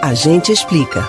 A gente explica.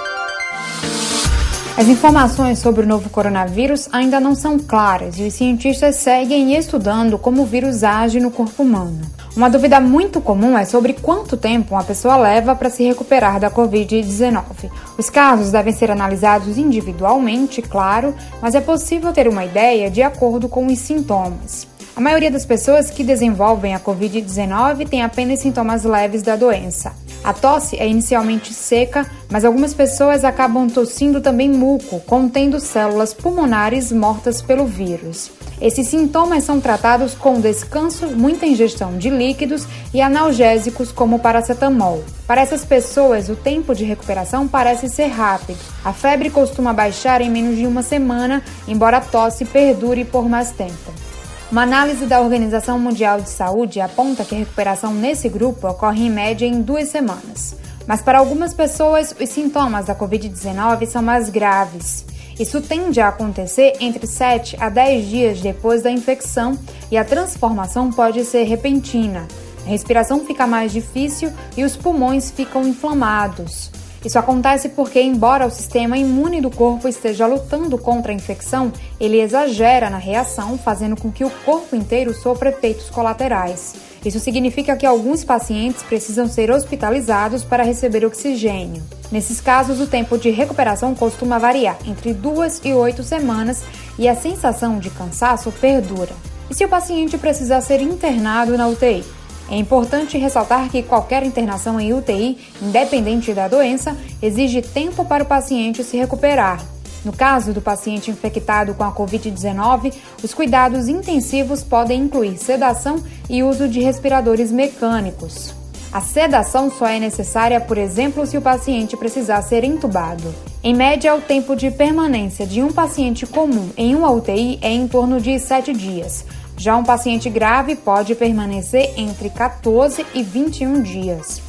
As informações sobre o novo coronavírus ainda não são claras e os cientistas seguem estudando como o vírus age no corpo humano. Uma dúvida muito comum é sobre quanto tempo uma pessoa leva para se recuperar da Covid-19. Os casos devem ser analisados individualmente, claro, mas é possível ter uma ideia de acordo com os sintomas. A maioria das pessoas que desenvolvem a Covid-19 tem apenas sintomas leves da doença. A tosse é inicialmente seca, mas algumas pessoas acabam tossindo também muco, contendo células pulmonares mortas pelo vírus. Esses sintomas são tratados com descanso, muita ingestão de líquidos e analgésicos como paracetamol. Para essas pessoas, o tempo de recuperação parece ser rápido. A febre costuma baixar em menos de uma semana, embora a tosse perdure por mais tempo. Uma análise da Organização Mundial de Saúde aponta que a recuperação nesse grupo ocorre em média em duas semanas. Mas para algumas pessoas, os sintomas da Covid-19 são mais graves. Isso tende a acontecer entre 7 a 10 dias depois da infecção e a transformação pode ser repentina. A respiração fica mais difícil e os pulmões ficam inflamados. Isso acontece porque, embora o sistema imune do corpo esteja lutando contra a infecção, ele exagera na reação, fazendo com que o corpo inteiro sofra efeitos colaterais. Isso significa que alguns pacientes precisam ser hospitalizados para receber oxigênio. Nesses casos, o tempo de recuperação costuma variar entre duas e oito semanas e a sensação de cansaço perdura. E se o paciente precisar ser internado na UTI? É importante ressaltar que qualquer internação em UTI, independente da doença, exige tempo para o paciente se recuperar. No caso do paciente infectado com a Covid-19, os cuidados intensivos podem incluir sedação e uso de respiradores mecânicos. A sedação só é necessária, por exemplo, se o paciente precisar ser entubado. Em média, o tempo de permanência de um paciente comum em uma UTI é em torno de 7 dias. Já um paciente grave pode permanecer entre 14 e 21 dias.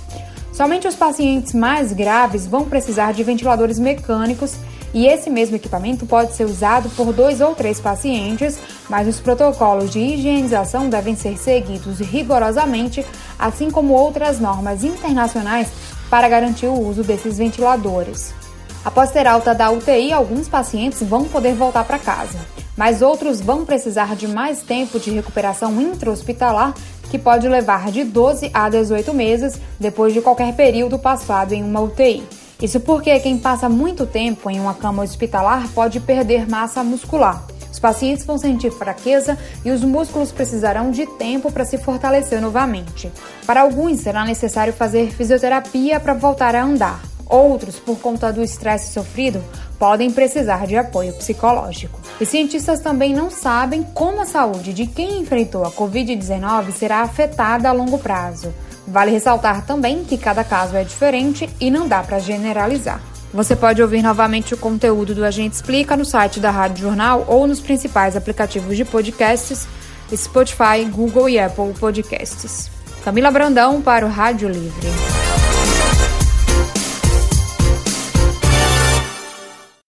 Somente os pacientes mais graves vão precisar de ventiladores mecânicos e esse mesmo equipamento pode ser usado por dois ou três pacientes, mas os protocolos de higienização devem ser seguidos rigorosamente, assim como outras normas internacionais para garantir o uso desses ventiladores. Após ter alta da UTI, alguns pacientes vão poder voltar para casa mas outros vão precisar de mais tempo de recuperação intra-hospitalar, que pode levar de 12 a 18 meses depois de qualquer período passado em uma UTI. Isso porque quem passa muito tempo em uma cama hospitalar pode perder massa muscular. Os pacientes vão sentir fraqueza e os músculos precisarão de tempo para se fortalecer novamente. Para alguns, será necessário fazer fisioterapia para voltar a andar. Outros, por conta do estresse sofrido, podem precisar de apoio psicológico. Os cientistas também não sabem como a saúde de quem enfrentou a Covid-19 será afetada a longo prazo. Vale ressaltar também que cada caso é diferente e não dá para generalizar. Você pode ouvir novamente o conteúdo do Agente Explica no site da Rádio Jornal ou nos principais aplicativos de podcasts, Spotify, Google e Apple Podcasts. Camila Brandão para o Rádio Livre.